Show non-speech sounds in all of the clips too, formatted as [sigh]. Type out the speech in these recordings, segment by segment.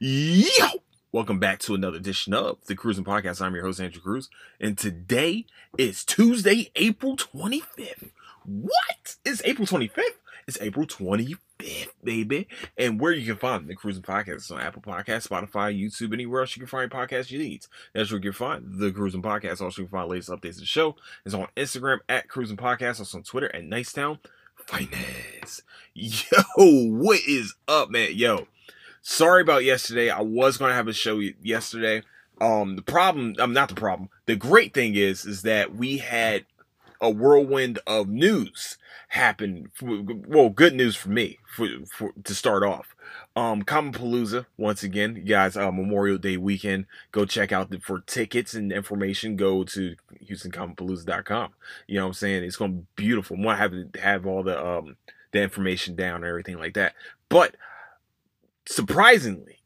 Yo! Welcome back to another edition of the Crewsin Podcast. I'm your host, Andrew Crews, and today is Tuesday, April 25th. What? It's April 25th? It's April 25th, baby. And where you can find the Crewsin Podcast is on Apple Podcasts, Spotify, YouTube, anywhere else you can find podcasts you need. That's where you can find the Crewsin Podcast. Also, you can find latest updates of the show. It's on Instagram at Crewsin Podcast, also on Twitter at Nicetown Finest. [laughs] Yo, what is up, man? Yo, sorry about yesterday. I was gonna have a show yesterday. Um, the problem, I'm um, not the problem. The great thing is, is that we had a whirlwind of news happen. Well, good news for me for, for to start off. Um, Comicpalooza once again, you guys. Uh, Memorial Day weekend. Go check out the, for tickets and information. Go to HoustonComicpalooza.com. You know what I'm saying? It's gonna be beautiful. I want to have have all the um the information down and everything like that. But surprisingly,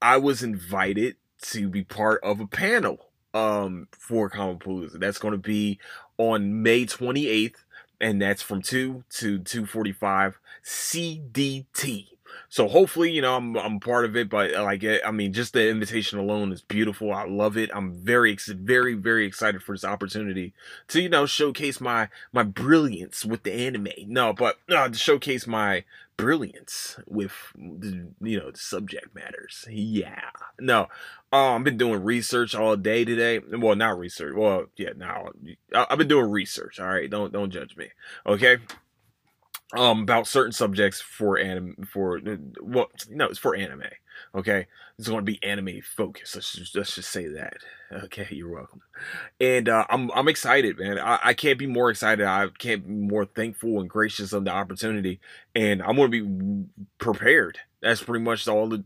I was invited to be part of a panel um for Comicpalooza. That's going to be on May 28th and that's from 2 to 2:45 CDT. So hopefully, you know, I'm I'm part of it, but uh, like I mean, just the invitation alone is beautiful. I love it. I'm very very very excited for this opportunity to you know showcase my my brilliance with the anime. No, but uh, to showcase my brilliance with you know the subject matters. Yeah. No. Uh, I've been doing research all day today. Well, not research. Well, yeah, now I've been doing research. All right, don't don't judge me. Okay um about certain subjects for anime for well no it's for anime okay? It's going to be anime focus let's just, let's just say that okay? You're welcome. And uh, i'm i'm excited man. I, I can't be more excited. I can't be more thankful and gracious of the opportunity and i'm going to be prepared. That's pretty much all the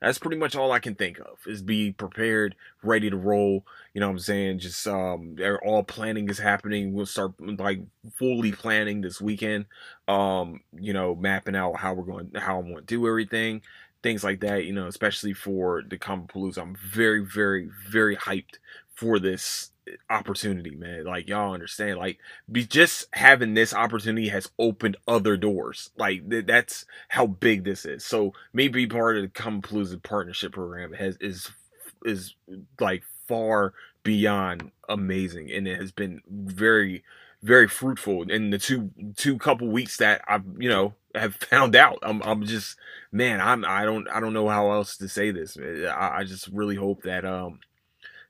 that's pretty much all I can think of is be prepared, ready to roll. You know what I'm saying? Just um all planning is happening. We'll start like fully planning this weekend. Um, you know, mapping out how we're going how I'm going to do everything. Things like that, you know, especially for the Comicpalooza. I'm very, very, very hyped for this opportunity, man. Like y'all understand, like be just having this opportunity has opened other doors. Like th- that's how big this is. So maybe part of the Comicpalooza partnership program has is is like far beyond amazing, and it has been very very fruitful in the two two couple weeks that I've you know have [laughs] found out. I'm I'm just man, I'm I don't I don't know how else to say this. I, I just really hope that um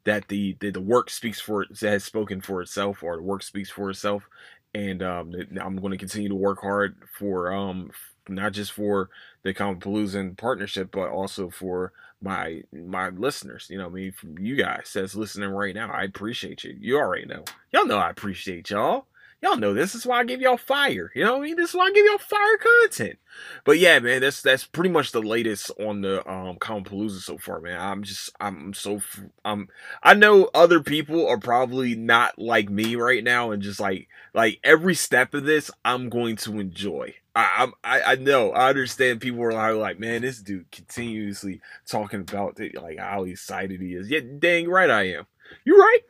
that the, the, the work speaks for it has spoken for itself or the work speaks for itself. And um, i'm going to continue to work hard for um, not just for the Comicpalooza partnership but also for my my listeners you know I mean you guys that's listening right now. I appreciate you. You already know. Y'all know i appreciate y'all y'all know this. this is why I give y'all fire. You know what I mean? This is why I give y'all fire content. But yeah, man, that's that's pretty much the latest on the um Comicpalooza so far, man. I'm just I'm so I'm I know other people are probably not like me right now and just like like every step of this I'm going to enjoy. I, I I know I understand people are like, man, this dude continuously talking about it, like how excited he is. Yeah, dang right I am. You're right.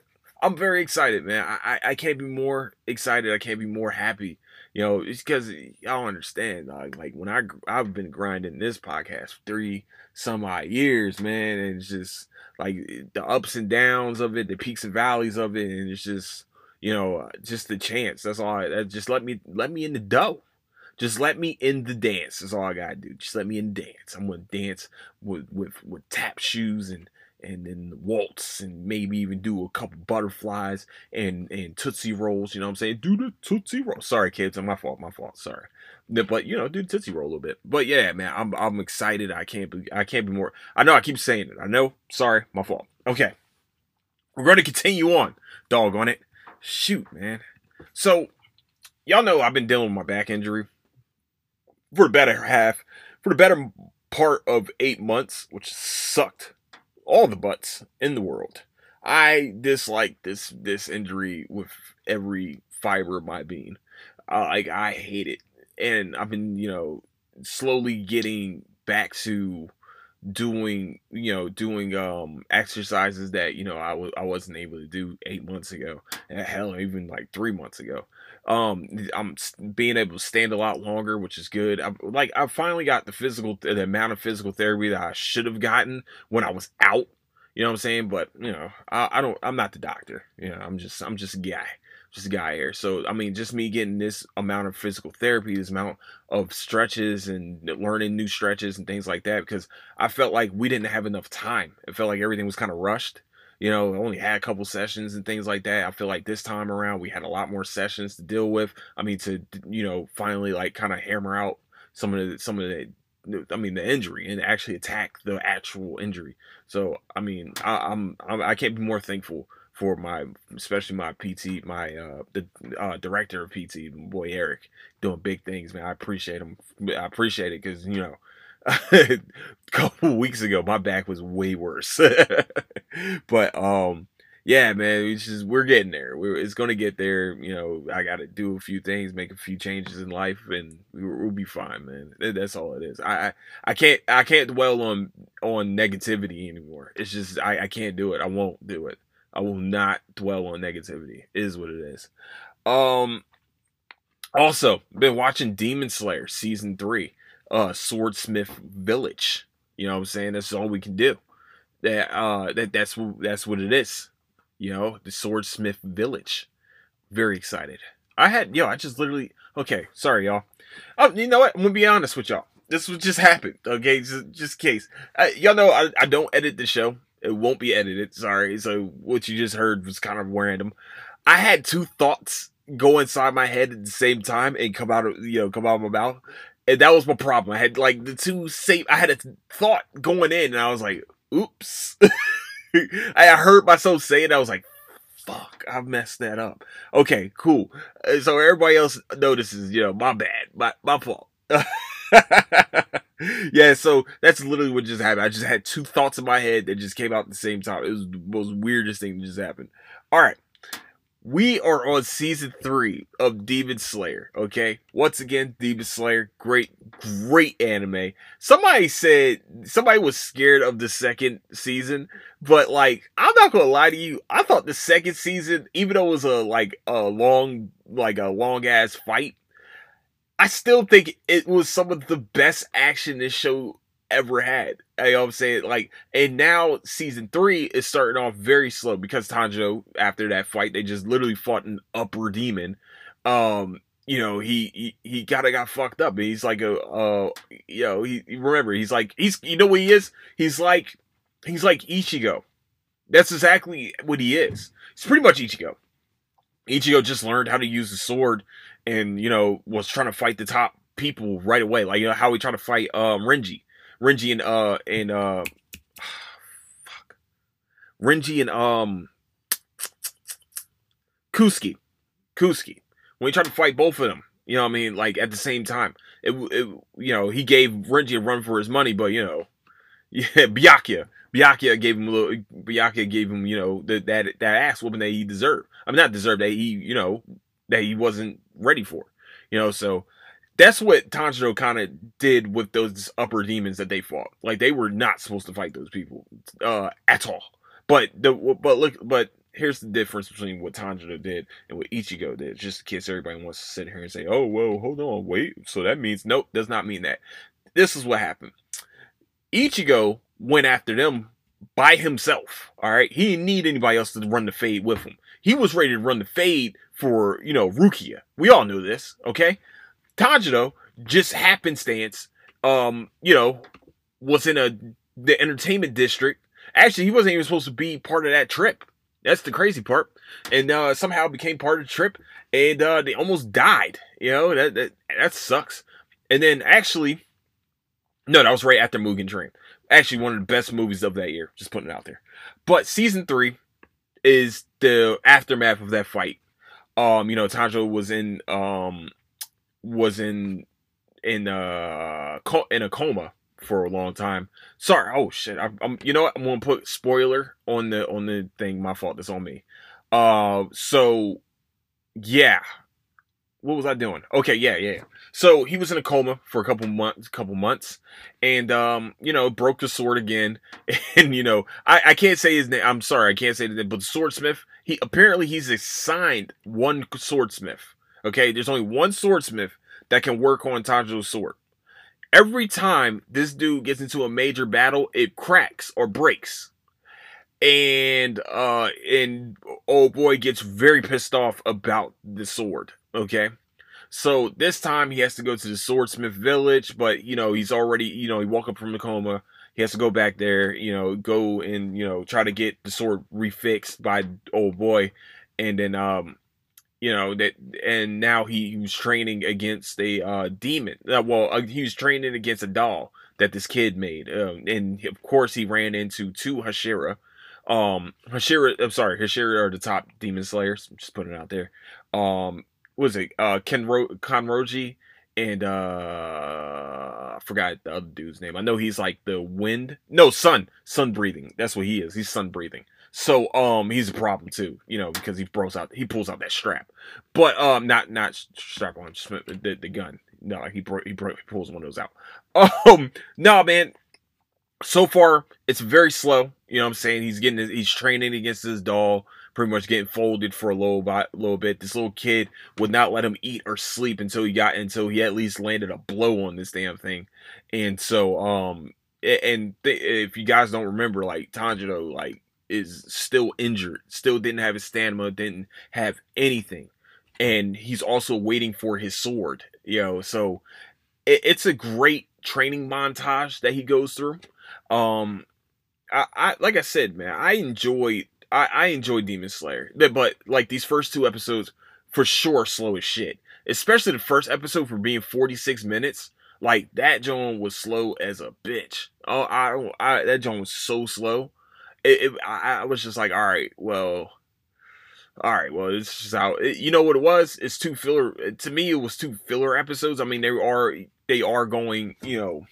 I'm very excited, man. I, I, I can't be more excited. I can't be more happy. You know, it's because y'all understand. Like, like when I I've been grinding this podcast for three some odd years, man, and it's just like the ups and downs of it, the peaks and valleys of it, and it's just you know uh, just the chance. That's all. I, just let me let me in the dough. Just let me in the dance. That's all I gotta do. Just let me in the dance. I'm gonna dance with with with tap shoes and and then waltz and maybe even do a couple butterflies and and tootsie rolls. You know what I'm saying? Do the tootsie roll. Sorry, kids, my fault. My fault. Sorry, but you know, do the tootsie roll a little bit. But yeah, man, I'm I'm excited. I can't be I can't be more. I know I keep saying it. I know. Sorry, my fault. Okay, we're going to continue on. Dog on it. Shoot, man. So y'all know I've been dealing with my back injury for the better half, for the better part of eight months, which sucked all the butts in the world. I dislike this this injury with every fiber of my being. Uh, like I hate it, and I've been you know slowly getting back to doing you know doing um exercises that you know I was I wasn't able to do eight months ago and hell even like three months ago Um, I'm being able to stand a lot longer, which is good. I, like I finally got the physical, the amount of physical therapy that I should have gotten when I was out. You know what I'm saying? But you know, I, I don't. I'm not the doctor. You know, I'm just. I'm just a guy just a guy here. So I mean, just me getting this amount of physical therapy, this amount of stretches and learning new stretches and things like that, because I felt like we didn't have enough time. It felt like everything was kind of rushed. You know, only had a couple sessions and things like that. I feel like this time around we had a lot more sessions to deal with. I mean, to you know, finally like kind of hammer out some of the some of the I mean the injury and actually attack the actual injury. So I mean I, I'm, I'm I can't be more thankful for my especially my PT, my uh the uh, director of PT, boy Eric, doing big things, man. I appreciate him. I appreciate it because you know. A [laughs] couple weeks ago, my back was way worse, [laughs] but um, yeah, man, it's just we're getting there. We're, it's gonna get there. You know, I got to do a few things, make a few changes in life, and we'll be fine, man. That's all it is. I, I, I can't I can't dwell on on negativity anymore. It's just I, I can't do it. I won't do it. I will not dwell on negativity. It is what it is. Um also been watching Demon Slayer season three, uh Swordsmith Village. You know what I'm saying? That's all we can do. That uh that that's what that's what it is. You know, the Swordsmith Village. Very excited. I had yo, I just literally okay, sorry y'all. Oh, you know what? I'm gonna be honest with y'all. This was just happened. Okay, just, just case. Y'all know I, I don't edit the show. It won't be edited. Sorry. So what you just heard was kind of random. I had two thoughts go inside my head at the same time and come out of you know come out of my mouth, and that was my problem. I had like the two same. I had a thought going in, and I was like, "Oops." [laughs] I heard myself say it. I was like, "Fuck, I messed that up." Okay, cool. Uh, so everybody else notices, you know, my bad, my my fault. [laughs] yeah, so that's literally what just happened. I just had two thoughts in my head that just came out at the same time. It was the most weirdest thing that just happened. All right. We are on season three of Demon Slayer. Okay. Once again, Demon Slayer. Great, great anime. Somebody said somebody was scared of the second season, but like, I'm not gonna lie to you. I thought the second season, even though it was a like a long, like a long ass fight, I still think it was some of the best action this show ever had. You know what I'm saying? Like, and now season three is starting off very slow because Tanjiro, after that fight, they just literally fought an upper demon. Um, you know, he he, he kinda got fucked up. He's like a uh you know, he remember he's like he's you know what he is? He's like he's like Ichigo. That's exactly what he is. He's pretty much Ichigo. Ichigo just learned how to use the sword and you know was trying to fight the top people right away. Like you know how he tried to fight um Renji, Renji and uh and uh [sighs] fuck, Renji and um Kusuke, Kusuke. When he tried to fight both of them, you know what I mean, like at the same time. It, it you know he gave Renji a run for his money, but you know, [laughs] yeah, Byakuya. Byakuya gave him a little. Byakuya gave him, you know, the, that that ass whooping that he deserved. I mean, not deserved that he, you know, that he wasn't ready for. You know, so that's what Tanjiro kind of did with those upper demons that they fought. Like they were not supposed to fight those people uh, at all. But the but look, but here's the difference between what Tanjiro did and what Ichigo did. Just in case everybody wants to sit here and say, "Oh, whoa, hold on, wait." So that means nope, does not mean that. This is what happened. Ichigo went after them by himself. All right, he didn't need anybody else to run the fade with him. He was ready to run the fade for, you know, Rukia. We all knew this, okay? Tanjiro, just happenstance, um, you know, was in a the entertainment district. Actually, he wasn't even supposed to be part of that trip. That's the crazy part. And uh, somehow became part of the trip, and uh, they almost died. You know that that that sucks. And then actually, no, that was right after Mugen Dream. Actually, one of the best movies of that year. Just putting it out there. But season three is the aftermath of that fight. Um, you know, Tanjiro was in um was in in uh in a coma for a long time. Sorry. Oh shit. I, am You know what? I'm gonna put spoiler on the on the thing. My fault. That's on me. Uh. So yeah. What was I doing? Okay. Yeah. Yeah. So he was in a coma for a couple months, couple months, and um, you know, broke the sword again. [laughs] And you know, I, I can't say his name. I'm sorry, I can't say the name. But swordsmith, he apparently he's assigned one swordsmith. Okay, there's only one swordsmith that can work on Tanjiro's sword. Every time this dude gets into a major battle, it cracks or breaks. And uh and old boy gets very pissed off about the sword. Okay. So this time he has to go to the swordsmith village, but you know, he's already, you know, he woke up from the coma. He has to go back there, you know, go and, you know, try to get the sword refixed by old boy. And then um you know that and now he, he was training against a uh, demon uh, well uh, he was training against a doll that this kid made uh, and of course he ran into two hashira um hashira i'm sorry hashira are the top demon slayers I'm just putting it out there um was it uh Kenro- Kanroji and uh I forgot the other dude's name. I know he's like the wind. No, sun. Sun breathing. That's what he is. He's sun breathing. So um he's a problem too, you know, because he pulls out he pulls out that strap. But um not not strap on the, the gun. No, he bro- he, bro- he pulls one of those out. [laughs] Um no man. So far it's very slow. You know what I'm saying? He's getting he's training against this doll, pretty much getting folded for a little bit little bit. This little kid would not let him eat or sleep until he got until he at least landed a blow on this damn thing. And so um and th- if you guys don't remember, like Tanjiro, like is still injured, still didn't have his stamina, didn't have anything. And he's also waiting for his sword, you know. So it, it's a great training montage that he goes through. Um, I, I like I said, man, I enjoyed I, I enjoyed Demon Slayer, but, like these first two episodes, for sure, slow as shit. Especially the first episode for being 46 minutes. Like that John was slow as a bitch. Oh, I, I that John was so slow it, it I, was just like, all right, well, all right, well, it's just how it, you know what it was. It's two filler. To me, it was two filler episodes. I mean, they are they are going, you know,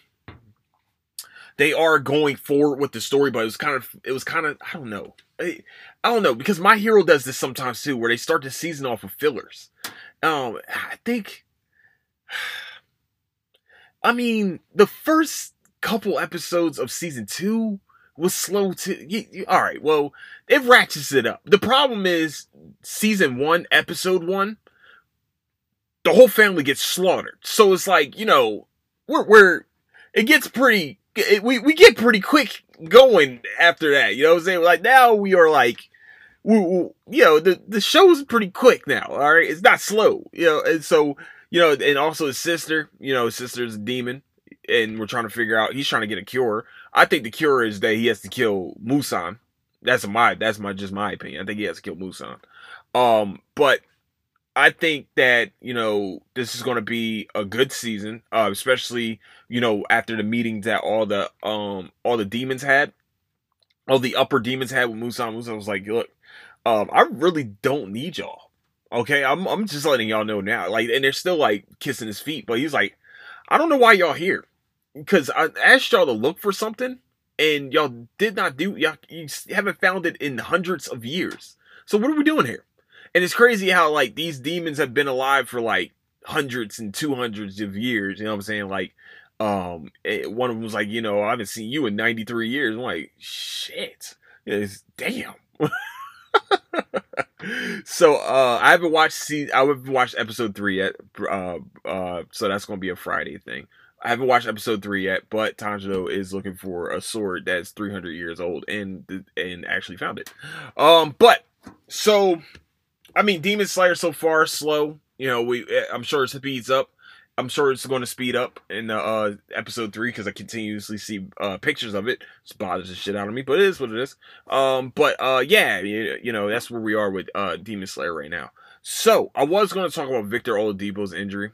they are going forward with the story, but it was kind of it was kind of I don't know. I, I don't know because my hero does this sometimes too, where they start the season off with fillers. Um, I think. [sighs] I mean, the first couple episodes of season two was slow to. You, you, all right, well, it ratchets it up. The problem is season one, episode one, the whole family gets slaughtered. So it's like you know, we're we're it gets pretty. It, we we get pretty quick going after that. You know what I'm saying? Like now we are like. We, we, you know the the show's pretty quick now. All right, it's not slow. You know, and so you know, and also his sister. You know, his sister's a demon, and we're trying to figure out. He's trying to get a cure. I think the cure is that he has to kill Muzan. That's my that's my just my opinion. I think he has to kill Muzan. Um, but I think that you know this is going to be a good season, uh, especially you know after the meetings that all the um all the demons had, all the upper demons had with Muzan. Muzan was like, look, um, I really don't need y'all. Okay, I'm I'm just letting y'all know now. Like, and they're still like kissing his feet, but he's like, I don't know why y'all here because I asked y'all to look for something and y'all did not do y'all you haven't found it in hundreds of years. So what are we doing here? And it's crazy how like these demons have been alive for like hundreds and two hundreds of years. You know what I'm saying? Like, um, eh, one of them was like, you know, I haven't seen you in 93 years. I'm like, shit, it's, damn. [laughs] so uh I haven't watched see I haven't watched episode three yet. Uh uh so that's gonna be a Friday thing. I haven't watched episode three yet, but Tanjiro is looking for a sword that's 300 years old and and actually found it. Um, but so I mean, Demon Slayer so far slow. You know, we eh, I'm sure it speeds up. I'm sure it's going to speed up in uh, episode three because I continuously see uh, pictures of it. It bothers the shit out of me, but it is what it is. Um, but uh, yeah, you, you know that's where we are with uh, Demon Slayer right now. So I was going to talk about Victor Oladipo's injury.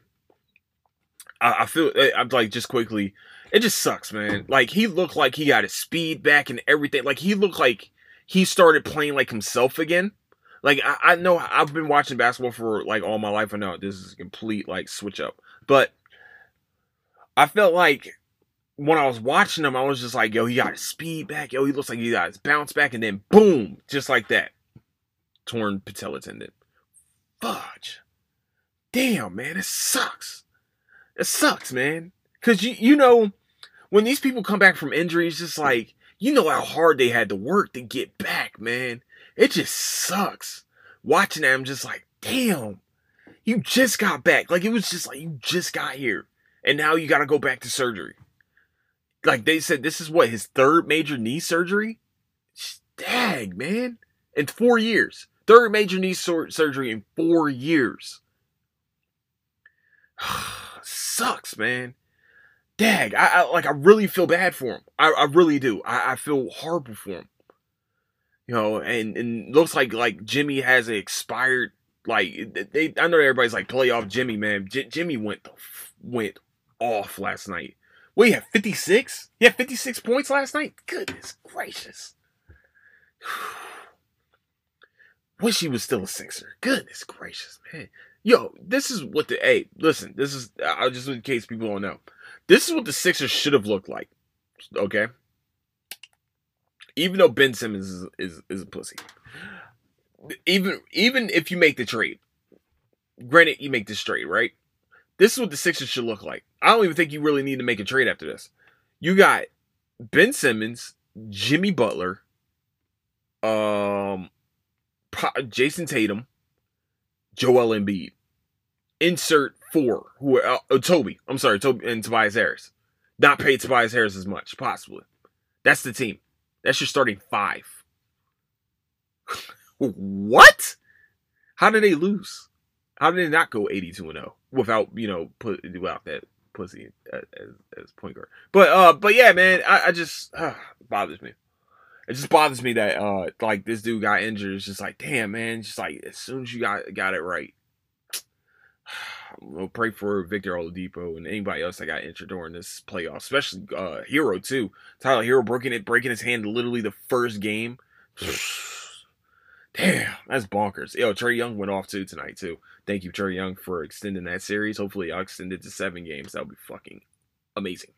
I, I feel eh, I'm like just quickly. It just sucks, man. Like he looked like he got his speed back and everything. Like he looked like he started playing like himself again. Like I, I know I've been watching basketball for like all my life. I know this is a complete like switch up, but I felt like when I was watching him, I was just like, yo, he got his speed back. Yo, he looks like he got his bounce back, and then boom, just like that, torn patella tendon. Fudge. Damn, man, it sucks. It sucks, man. Cause you you know, when these people come back from injuries, just like you know how hard they had to work to get back, man. It just sucks. Watching them just like, damn, You just got back. Like it was just like you just got here. And now you gotta go back to surgery. Like they said, this is what, his third major knee surgery? Dag, man. In four years. Third major knee sur- surgery in four years. [sighs] [sighs] Sucks, man. Dag, I, I, like I really feel bad for him. I, I really do. I, I feel horrible for him. You know, and, and looks like like Jimmy has an expired like they. I know everybody's like playoff Jimmy, man. J- Jimmy went the, went off last night. What, you have 56? He had 56 points last night? Goodness gracious. [sighs] Wish he was still a Sixer. Goodness gracious, man. Yo, this is what the hey, listen, this is I just in case people don't know. This is what the Sixers should have looked like. Okay? Even though Ben Simmons is, is, is a pussy. Even even if you make the trade, granted you make this trade, right? This is what the Sixers should look like. I don't even think you really need to make a trade after this. You got Ben Simmons, Jimmy Butler, um, Jayson Tatum, Joel Embiid. Insert four who uh, Toby. I'm sorry, Toby and Tobias Harris. Not pay Tobias Harris as much, possibly. That's the team. That's your starting five. [laughs] what? How did they lose? How did they not go 82 and 0 without you know put without that pussy as, as point guard? But uh, but yeah, man, I, I just uh, [sighs] bothers me. It just bothers me that uh, like this dude got injured. It's just like, damn, man. Just like as soon as you got got it right, [sighs] we'll pray for Victor Oladipo and anybody else that got injured during this playoff, especially uh, Herro too. Tyler Herro breaking it, breaking his hand literally the first game. [sighs] Damn, that's bonkers. Yo, Trae Young went off too tonight too. Thank you, Trae Young, for extending that series. Hopefully, I'll extend it to seven games. That would be fucking amazing.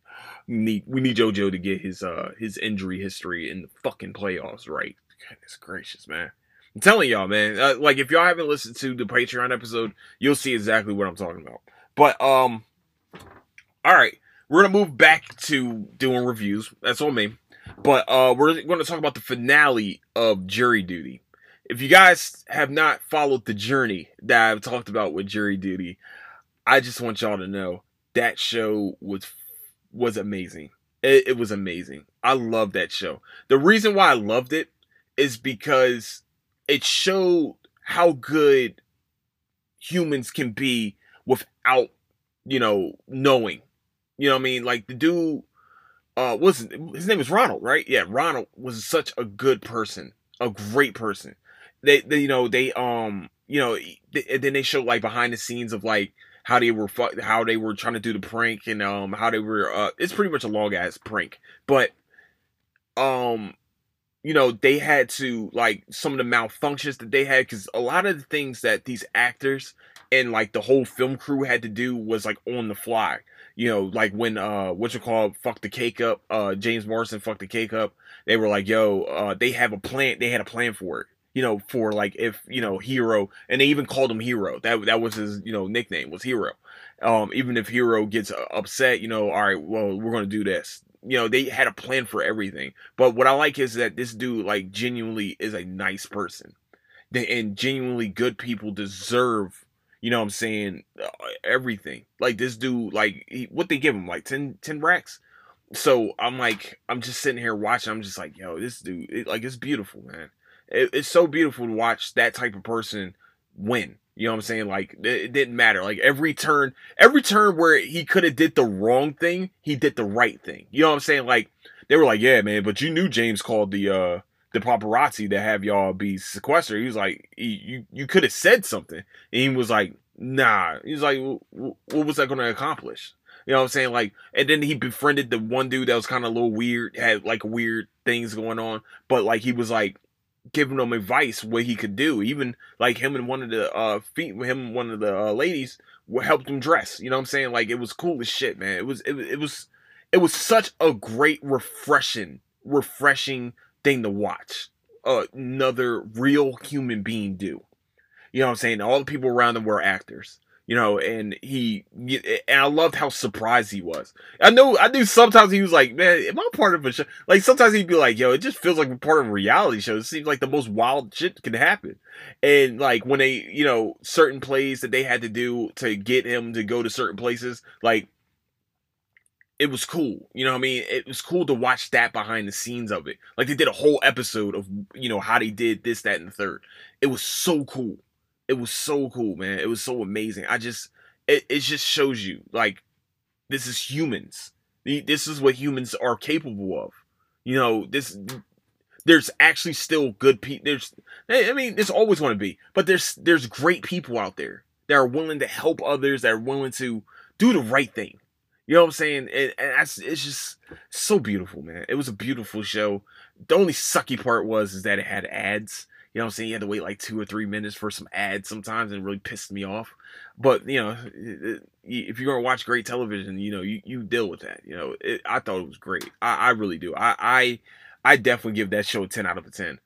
We need we need JoJo to get his uh his injury history in the fucking playoffs right. Goodness gracious, man. I'm telling y'all, man. Uh, like if y'all haven't listened to the Patreon episode, you'll see exactly what I'm talking about. But um, all right, we're gonna move back to doing reviews. That's on me. But uh, we're going to talk about the finale of Jury Duty if you guys have not followed the journey that I've talked about with jury duty, I just want y'all to know that show was was amazing. It, it was amazing. I love that show. The reason why I loved it is because it showed how good humans can be without, you know, knowing. You know what I mean? Like the dude uh was his name was Ronald, right? Yeah, Ronald was such a good person, a great person they, they you know they um you know they, then they show like behind the scenes of like how they were fu- how they were trying to do the prank and um how they were uh it's pretty much a long ass prank. But um you know they had to like some of the malfunctions that they had because a lot of the things that these actors and like the whole film crew had to do was like on the fly. You know like when uh what you call fuck the cake up uh James Marsden fucked the cake up they were like yo uh they have a plan they had a plan for it you know, for like if you know Hero, and they even called him Hero. That that was his you know nickname was Hero. Um, even if Hero gets uh, upset, you know, all right, well we're gonna do this. You know, they had a plan for everything. But what I like is that this dude like genuinely is a nice person, and genuinely good people deserve. You know I'm saying? Uh, everything. Like this dude, like he, what they give him, like 10, 10 racks so I'm like, I'm just sitting here watching. I'm just like, yo, this dude, it, like, it's beautiful, man it, it's so beautiful to watch that type of person win. You know what I'm saying? Like it, didn't matter. Like every turn, every turn where he could have did the wrong thing, he did the right thing. You know what I'm saying? Like they were like, "Yeah, man," but you knew James called the uh the paparazzi to have y'all be sequestered. He was like, "You you could have said something," and he was like, "Nah." He was like, "What was that going to accomplish?" You know what I'm saying? Like, and then he befriended the one dude that was kind of a little weird, had like weird things going on, but like he was like giving him advice what he could do. Even like him and one of the uh feet, him one of the uh, ladies helped him dress. You know what I'm saying? Like it was cool as shit, man. It was it, it was it was such a great refreshing refreshing thing to watch. Uh, another real human being do. You know what I'm saying? All the people around them were actors. You know, and he, and I loved how surprised he was. I know, I knew sometimes he was like, man, am I part of a show? Like sometimes he'd be like, yo, it just feels like we're part of a reality show. It seems like the most wild shit can happen. And like when they, you know, certain plays that they had to do to get him to go to certain places, like it was cool. You know what I mean? It was cool to watch that behind the scenes of it. Like they did a whole episode of, you know, how they did this, that, and the third. It was so cool it was so cool, man. It was so amazing. I just it, it just shows you like this is humans. This is what humans are capable of. You know, this there's actually still good people. There's I mean, there's always going to be, but there's there's great people out there that are willing to help others, that are willing to do the right thing. You know what I'm saying? And, and that's it's just so beautiful, man. It was a beautiful show. The only sucky part was is that it had ads you know what I'm saying? You had to wait like two or three minutes for some ads sometimes and it really pissed me off. But, you know, if you're going to watch great television, you know, you, you deal with that. You know, it, I thought it was great. I, I really do. I, I, I definitely give that show a 10 out of a 10.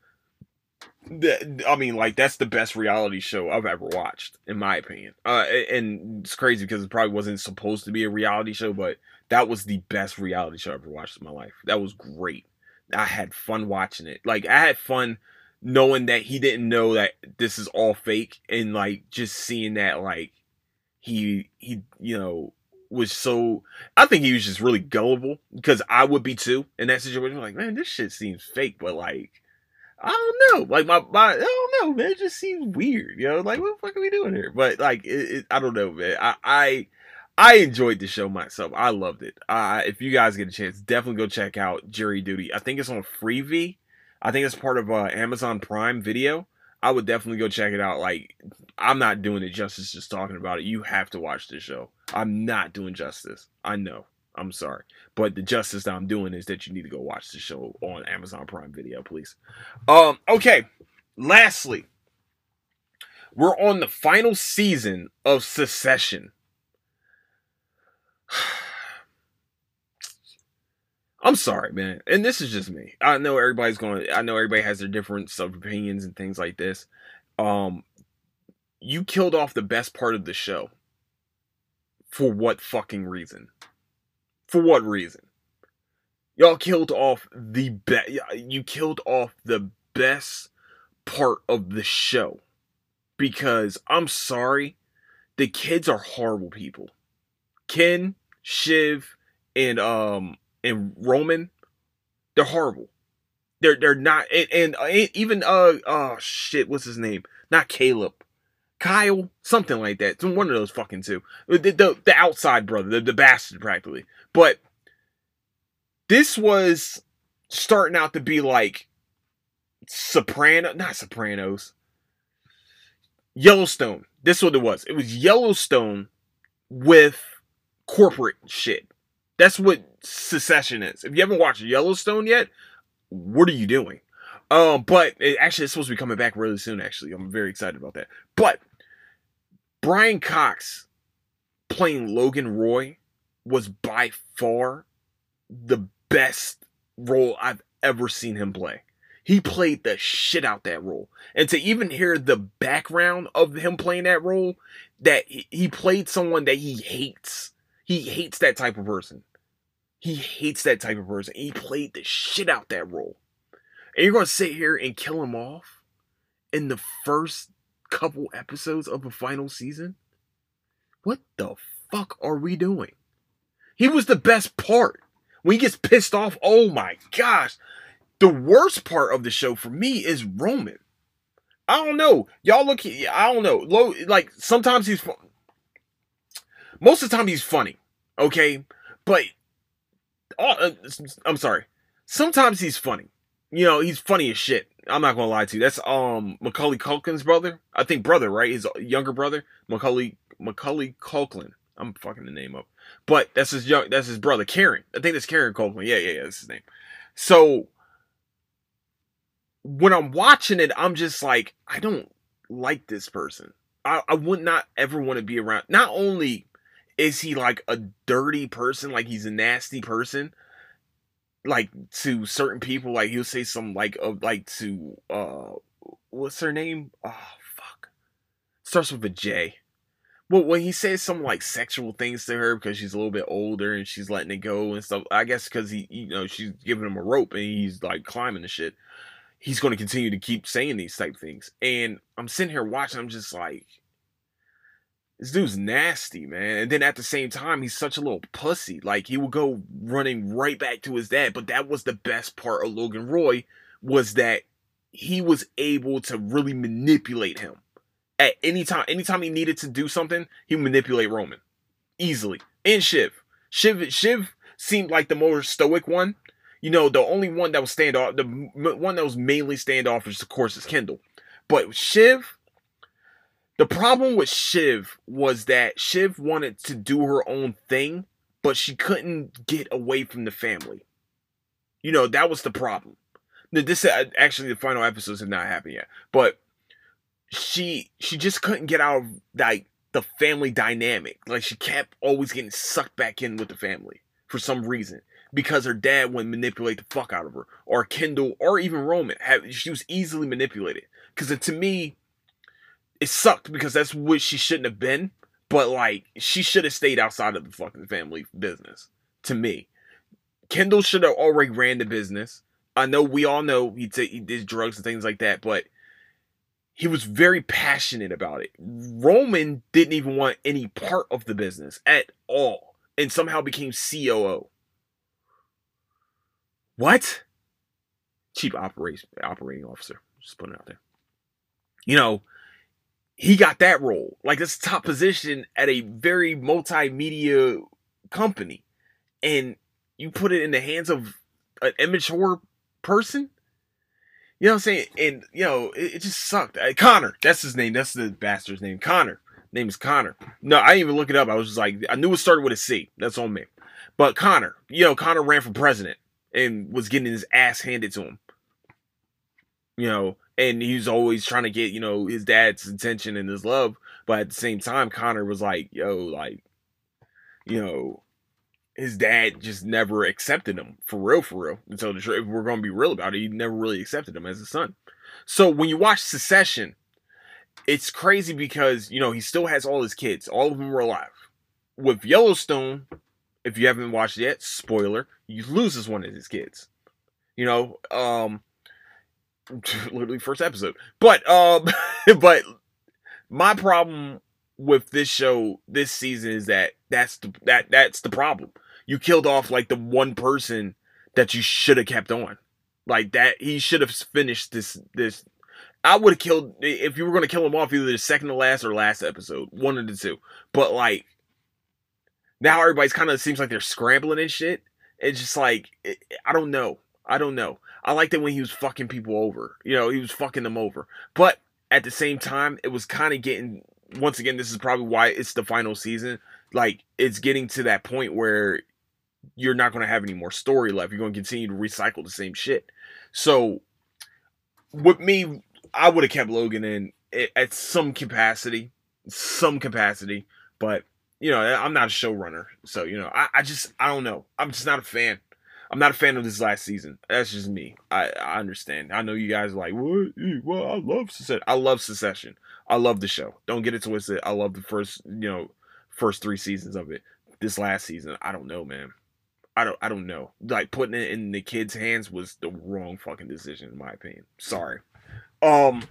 I mean, like that's the best reality show I've ever watched, in my opinion. Uh, and it's crazy because it probably wasn't supposed to be a reality show, but that was the best reality show I've ever watched in my life. That was great. I had fun watching it. Like I had fun knowing that he didn't know that this is all fake and like just seeing that like he he you know was so I think he was just really gullible because I would be too in that situation. Like man this shit seems fake but like I don't know. Like my, my I don't know man. It just seems weird you know like what the fuck are we doing here? But like it, it, I don't know man. I I I enjoyed the show myself. I loved it. Uh, if you guys get a chance definitely go check out Jury Duty. I think it's on Freevee I think it's part of uh, Amazon Prime Video. I would definitely go check it out. Like, I'm not doing it justice just talking about it. You have to watch this show. I'm not doing justice. I know. I'm sorry. But the justice that I'm doing is that you need to go watch the show on Amazon Prime Video, please. Um, okay. Lastly, we're on the final season of Succession. [sighs] I'm sorry, man. And this is just me. I know everybody's going I know everybody has their different sub opinions and things like this. Um you killed off the best part of the show. For what fucking reason? For what reason? Y'all killed off the best you killed off the best part of the show. Because I'm sorry, the kids are horrible people. Ken, Shiv, and um and Roman, they're horrible. They're they're not and, and, uh, even uh oh shit, what's his name? Not Caleb. Kyle, something like that. One of those fucking two. The, the, the outside brother, the, the bastard practically. But this was starting out to be like Soprano, not Sopranos. Yellowstone. This is what it was. It was Yellowstone with corporate shit. That's what Succession is. If you haven't watched Yellowstone yet, what are you doing? Um, but it actually it's supposed to be coming back really soon. Actually, I'm very excited about that. But Brian Cox playing Logan Roy was by far the best role I've ever seen him play. He played the shit out that role. And to even hear the background of him playing that role, that he played someone that he hates. He hates that type of person. He hates that type of person. He played the shit out that role. And you're gonna sit here and kill him off in the first couple episodes of the final season? What the fuck are we doing? He was the best part. When he gets pissed off, oh my gosh. The worst part of the show for me is Roman. I don't know. Y'all look, I don't know. Like, sometimes he's, most of the time he's funny. Okay. But uh, I'm sorry. Sometimes he's funny. You know, he's funny as shit. I'm not gonna lie to you. That's um Macaulay Culkin's brother. I think brother, right? His younger brother, Macaulay Macaulay Culkin. I'm fucking the name up, but that's his young. That's his brother, Kieran. I think that's Kieran Culkin. Yeah, yeah, yeah. That's his name. So when I'm watching it, I'm just like, I don't like this person. I, I would not ever want to be around. Not only is he like a dirty person? Like he's a nasty person? Like to certain people like he'll say some like of like to uh what's her name? Oh fuck. Starts with a j. Well, when he says some like sexual things to her because she's a little bit older and she's letting it go and stuff, I guess because he, you know, she's giving him a rope and he's like climbing the shit. He's going to continue to keep saying these type things, and I'm sitting here watching. I'm just like, this dude's nasty, man. And then at the same time, he's such a little pussy. Like he will go running right back to his dad. But that was the best part of Logan Roy was that he was able to really manipulate him at any time. Anytime he needed to do something, he would manipulate Roman easily. And Shiv, Shiv, Shiv seemed like the more stoic one. You know, the only one that was standoff, the one that was mainly standoffish, of course, is Kendall. But Shiv, the problem with Shiv was that Shiv wanted to do her own thing, but she couldn't get away from the family. You know, that was the problem. This uh, actually the final episodes have not happened yet, but she she just couldn't get out of like the family dynamic. Like she kept always getting sucked back in with the family for some reason because her dad would manipulate the fuck out of her, or Kendall, or even Roman. She was easily manipulated. Because to me, it sucked because that's what she shouldn't have been. But like, she should have stayed outside of the fucking family business. To me, Kendall should have already ran the business. I know we all know he t- he did drugs and things like that, but he was very passionate about it. Roman didn't even want any part of the business at all, and somehow became COO. What? Chief operation operating officer. Just putting it out there. You know, he got that role. Like it's top position at a very multimedia company. And you put it in the hands of an immature person. You know what I'm saying? And you know, it, it just sucked. Uh, Connor, that's his name. That's the bastard's name. Connor. Name is Connor. No, I didn't even look it up. I was just like, I knew it started with a C. That's on me. But Connor, you know, Connor ran for president and was getting his ass handed to him. You know, and he was always trying to get you know his dad's attention and his love but at the same time connor was like yo like you know his dad just never accepted him for real for real. And so if we're going to be real about it he never really accepted him as a son. So when you watch succession it's crazy because you know he still has all his kids all of them were alive. With yellowstone if you haven't watched it yet spoiler he loses one of his kids. You know um [laughs] literally first episode. But um [laughs] but my problem with this show this season is that that's the that that's the problem. You killed off like the one person that you should have kept on. Like that he should have finished this this I would have killed if you were going to kill him off either the second to last or last episode, one of the two. But like now everybody's kind of seems like they're scrambling and shit. It's just like I don't know. I don't know. I liked it when he was fucking people over. You know, he was fucking them over. But at the same time, it was kind of getting. Once again, this is probably why it's the final season. Like, it's getting to that point where you're not going to have any more story left. You're going to continue to recycle the same shit. So, with me, I would have kept Logan in eh, at some capacity, some capacity. But you know, I'm not a showrunner, so you know, I, I just I don't know. I'm just not a fan. I'm not a fan of this last season. That's just me. I, I understand. I know you guys are like, what? Well, I love Succession. I love Succession. I love the show. Don't get it twisted. I love the first, you know, first three seasons of it. This last season, I don't know, man. I don't. I don't know. Like putting it in the kids' hands was the wrong fucking decision, in my opinion. Sorry. Um.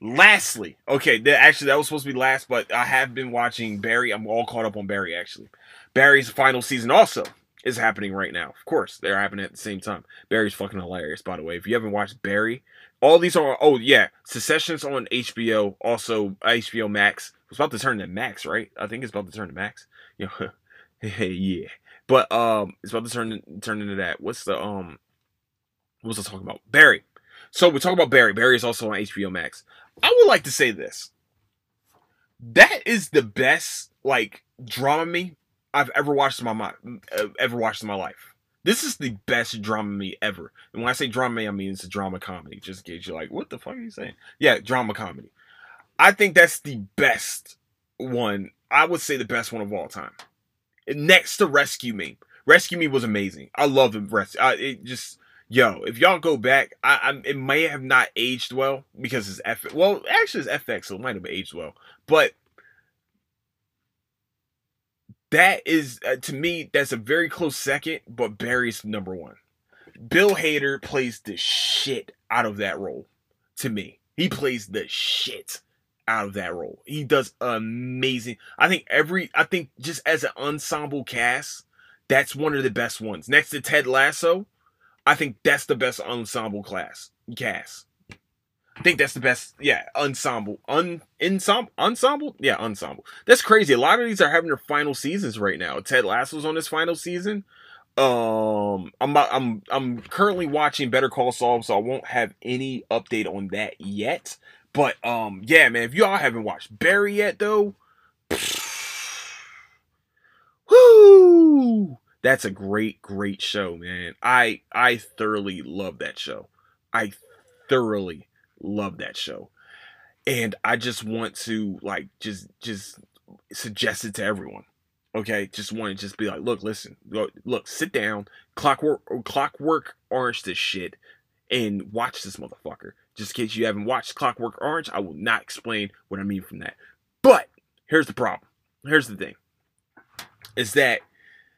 Lastly, okay, actually that was supposed to be last, but I have been watching Barry. I'm all caught up on Barry actually. Barry's final season also is happening right now. Of course, they're happening at the same time. Barry's fucking hilarious, by the way. If you haven't watched Barry, all these are oh yeah, Succession's on HBO, also HBO Max. It's about to turn to Max, right? I think it's about to turn to Max. [laughs] You know, yeah. But um, it's about to turn turn into that. What's the um, what was I talking about? Barry. So we're talking about Barry. Barry is also on HBO Max. I would like to say this. That is the best like dramedy I've ever watched in my uh, ever watched in my life. This is the best dramedy ever. And when I say dramedy, I mean it's a drama comedy. Just in case you're like, what the fuck are you saying? Yeah, drama comedy. I think that's the best one. I would say the best one of all time. Next to Rescue Me. Rescue Me was amazing. I love the rest. I, it just yo, if y'all go back, I, I it may have not aged well because it's F. Well, actually, it's FX, so it might have aged well. But that is uh, to me that's a very close second, but Barry's number one. Bill Hader plays the shit out of that role. To me, he plays the shit out of that role. He does amazing. I think every I think just as an ensemble cast, that's one of the best ones. Next to Ted Lasso, I think that's the best ensemble class cast. I think that's the best. Yeah, ensemble, un ensemble, ensemble. Yeah, ensemble. That's crazy. A lot of these are having their final seasons right now. Ted Lasso's on his final season. Um, I'm I'm I'm currently watching Better Call Saul, so I won't have any update on that yet. But um, yeah, man, if y'all haven't watched Barry yet, though, [sighs] whoo, that's a great, great show, man. I I thoroughly love that show. I thoroughly love that show, and I just want to like just just suggest it to everyone. Okay, just want to just be like, look, listen, look, sit down, clockwork, clockwork orange this shit, and watch this motherfucker. Just in case you haven't watched Clockwork Orange, I will not explain what I mean from that. But here's the problem. Here's the thing. Is that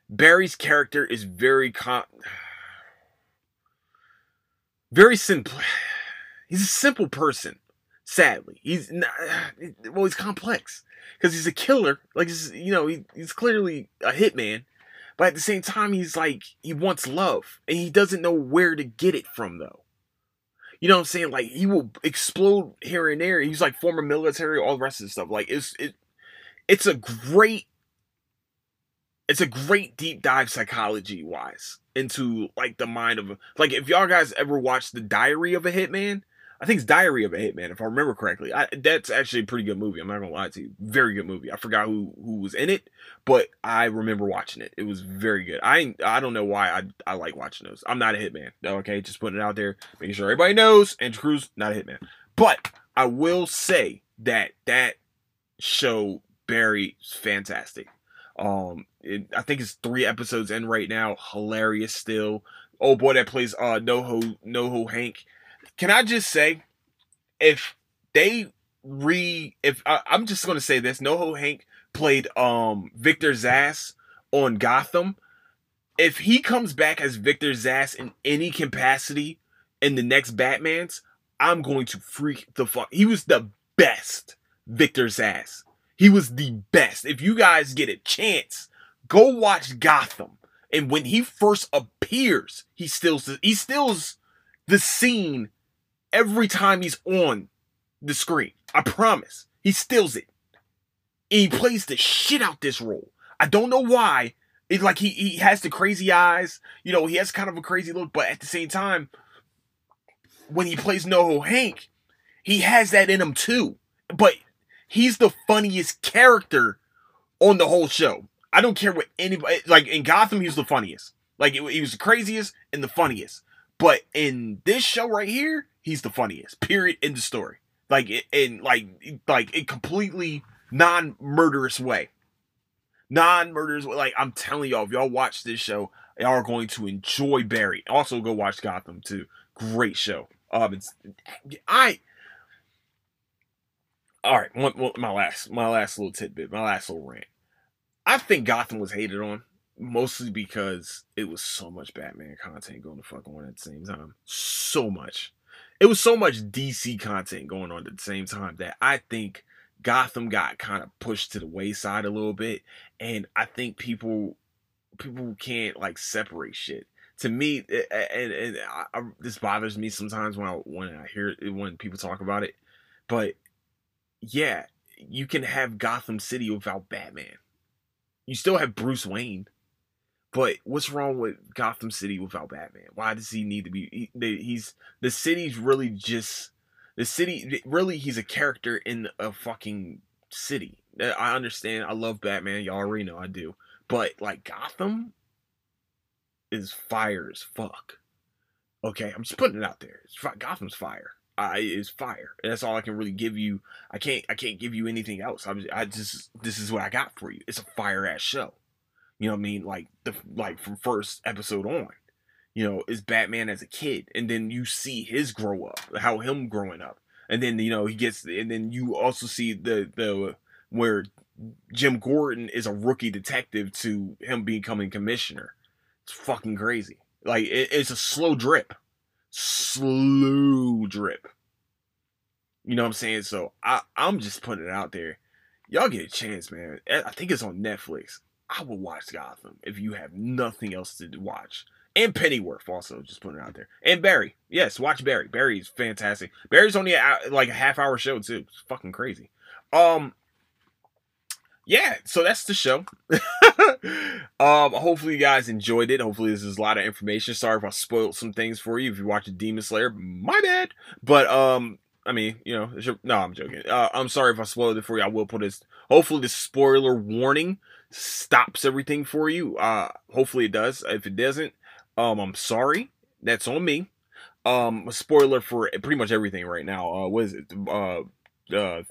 Barry's character is very com- [sighs] very simple. He's a simple person. Sadly, he's not. [sighs] Well, he's complex because he's a killer. Like you know, he, he's clearly a hitman, but at the same time, he's like he wants love, and he doesn't know where to get it from though. You know what I'm saying? Like he will explode here and there. He's like former military, all the rest of the stuff. Like it's it, it's a great, it's a great deep dive psychology wise into like the mind of like if y'all guys ever watched the Diary of a Hitman, I think it's Diary of a Hitman, if I remember correctly. I, that's actually a pretty good movie. I'm not gonna lie to you. Very good movie. I forgot who who was in it, but I remember watching it. It was very good. I I don't know why I I like watching those. I'm not a hitman. Okay, just putting it out there, making sure everybody knows. Andrew Crews, not a hitman. But I will say that that show Barry is fantastic. Um, it, I think it's three episodes in right now. Hilarious still. Oh boy, that plays uh NoHo NoHo Hank can I just say, if they re, if I, am just gonna say this, NoHo Hank played um Victor Zsasz on Gotham. If he comes back as Victor Zsasz in any capacity in the next Batman's, I'm going to freak the fuck. He was the best Victor Zsasz. He was the best. If you guys get a chance, go watch Gotham. And when he first appears, he stills he stills the scene every time he's on the screen. I promise. He steals it. And he plays the shit out this role. I don't know why. It's like he, he has the crazy eyes. You know, he has kind of a crazy look, but at the same time, when he plays NoHo Hank, he has that in him too. But he's the funniest character on the whole show. I don't care what anybody like in Gotham. He was the funniest. Like he was the craziest and the funniest. But in this show right here, he's the funniest. Period. In the story, like in like like a completely non-murderous way. Non-murderous way. Like I'm telling y'all, if y'all watch this show, y'all are going to enjoy Barry. Also, go watch Gotham too. Great show. Um, it's I. All right, one, my last my last little tidbit, my last little rant. I think Gotham was hated on mostly because it was so much Batman content going to fuck on at the same time. So much. It was so much DC content going on at the same time that I think Gotham got kind of pushed to the wayside a little bit, and I think people people can't like separate shit. To me, and, and I, I, this bothers me sometimes when I when I hear it, when people talk about it. But yeah, you can have Gotham City without Batman. You still have Bruce Wayne but what's wrong with Gotham City without Batman? Why does he need to be? He, he's the city's really just the city. Really, he's a character in a fucking city. Uh, I understand. I love Batman. Y'all already know I do. But like Gotham is fire as fuck. Okay, I'm just putting it out there. It's, Gotham's fire. I is fire. That's all I can really give you. I can't. I can't give you anything else. I'm. I just. This is what I got for you. It's a fire ass show. You know what I mean? Like the like from first episode on. You know, is Batman as a kid, and then you see his grow up, how him growing up, and then you know he gets, and then you also see the the where Jim Gordon is a rookie detective to him becoming commissioner. It's fucking crazy. Like it, it's a slow drip, slow drip. You know what I'm saying? So I I'm just putting it out there. Y'all get a chance, man. I think it's on Netflix. I would watch Gotham if you have nothing else to watch. And Pennyworth also, just putting it out there. And Barry, yes, watch Barry. Barry's fantastic. Barry's only a, like a half hour show too. It's fucking crazy. Um, yeah, so that's the show. [laughs] um, hopefully you guys enjoyed it. Hopefully this is a lot of information. Sorry if I spoiled some things for you. If you watch Demon Slayer, my bad. But um, I mean, you know, no, I'm joking. Uh, I'm sorry if I spoiled it for you. I will put this. Hopefully, this spoiler warning stops everything for you. Uh, hopefully it does. If it doesn't, um, I'm sorry. That's on me. Um, a spoiler for pretty much everything right now. Uh, what is it? Uh, uh,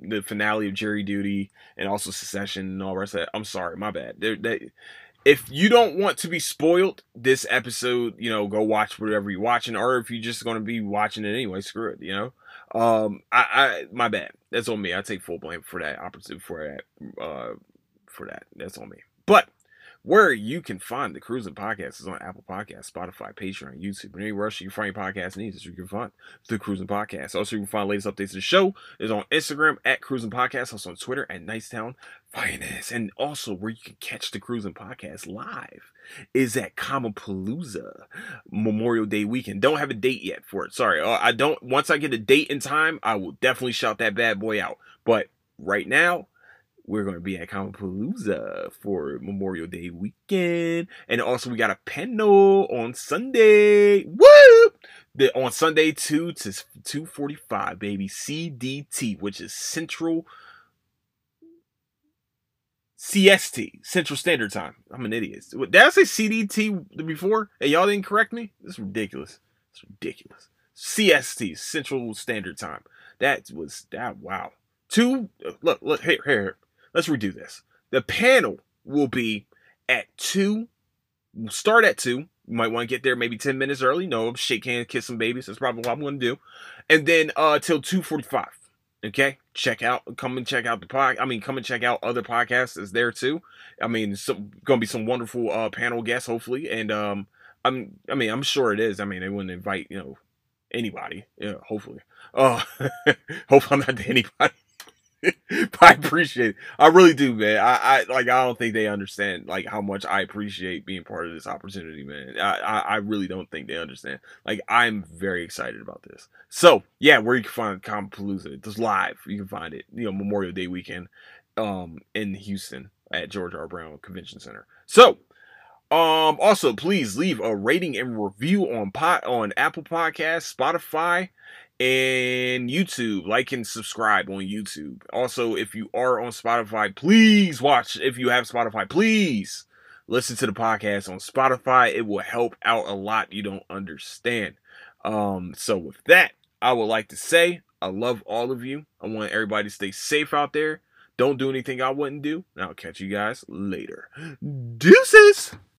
the finale of Jury Duty and also Succession and all the rest of that. I'm sorry, my bad. They're, they, if you don't want to be spoiled this episode, you know, go watch whatever you're watching, or if you're just going to be watching it anyway, screw it, you know. Um, I, I, my bad. That's on me. I take full blame for that opportunity for that, uh, for that. That's on me. But where you can find the Crewsin Podcast is on Apple Podcasts, Spotify, Patreon, YouTube, and anywhere else you find your podcast needs. You can find the Crewsin Podcast. Also, you can find latest updates of the show is on Instagram at Crewsin Podcast, also on Twitter at Nicetown Finest, and also where you can catch the Crewsin Podcast live is at Comicpalooza Memorial Day weekend. Don't have a date yet for it. Sorry, uh, I don't. Once I get a date and time, I will definitely shout that bad boy out. But right now, we're going to be at Comicpalooza for Memorial Day weekend. And also we got a panel on Sunday. Woo! The, on Sunday 2 to 245, baby. CDT, which is Central CST, Central Standard Time. I'm an idiot. Did I say CDT before? Hey, y'all didn't correct me? This is ridiculous. It's ridiculous. CST, Central Standard Time. That was that wow. Two uh, look, look, here, here. Let's redo this. The panel will be at 2. We'll start at 2. You might want to get there maybe 10 minutes early. No, shake hands, kiss some babies. That's probably what I'm going to do. And then uh till 2:45. Okay? Check out come and check out the pod. I mean, come and check out other podcasts is there too. I mean, some going to be some wonderful uh panel guests hopefully and um I'm I mean, I'm sure it is. I mean, they wouldn't invite, you know, anybody. Yeah, hopefully. Uh [laughs] hope I'm not to anybody. [laughs] I appreciate it. I really do, man. I, I like. I don't think they understand like how much I appreciate being part of this opportunity, man. I, I, I really don't think they understand. Like, I'm very excited about this. So, yeah, where you can find Comicpalooza, it's live. You can find it. You know, Memorial Day weekend, um, in Houston at George R. Brown Convention Center. So, um, also please leave a rating and review on pot on Apple Podcasts, Spotify and YouTube. Like and subscribe on YouTube. Also, if you are on Spotify, please watch. If you have Spotify, please listen to the podcast on Spotify. It will help out a lot. You don't understand. Um, so with that, I would like to say I love all of you. I want everybody to stay safe out there. Don't do anything I wouldn't do. And I'll catch you guys later. Deuces!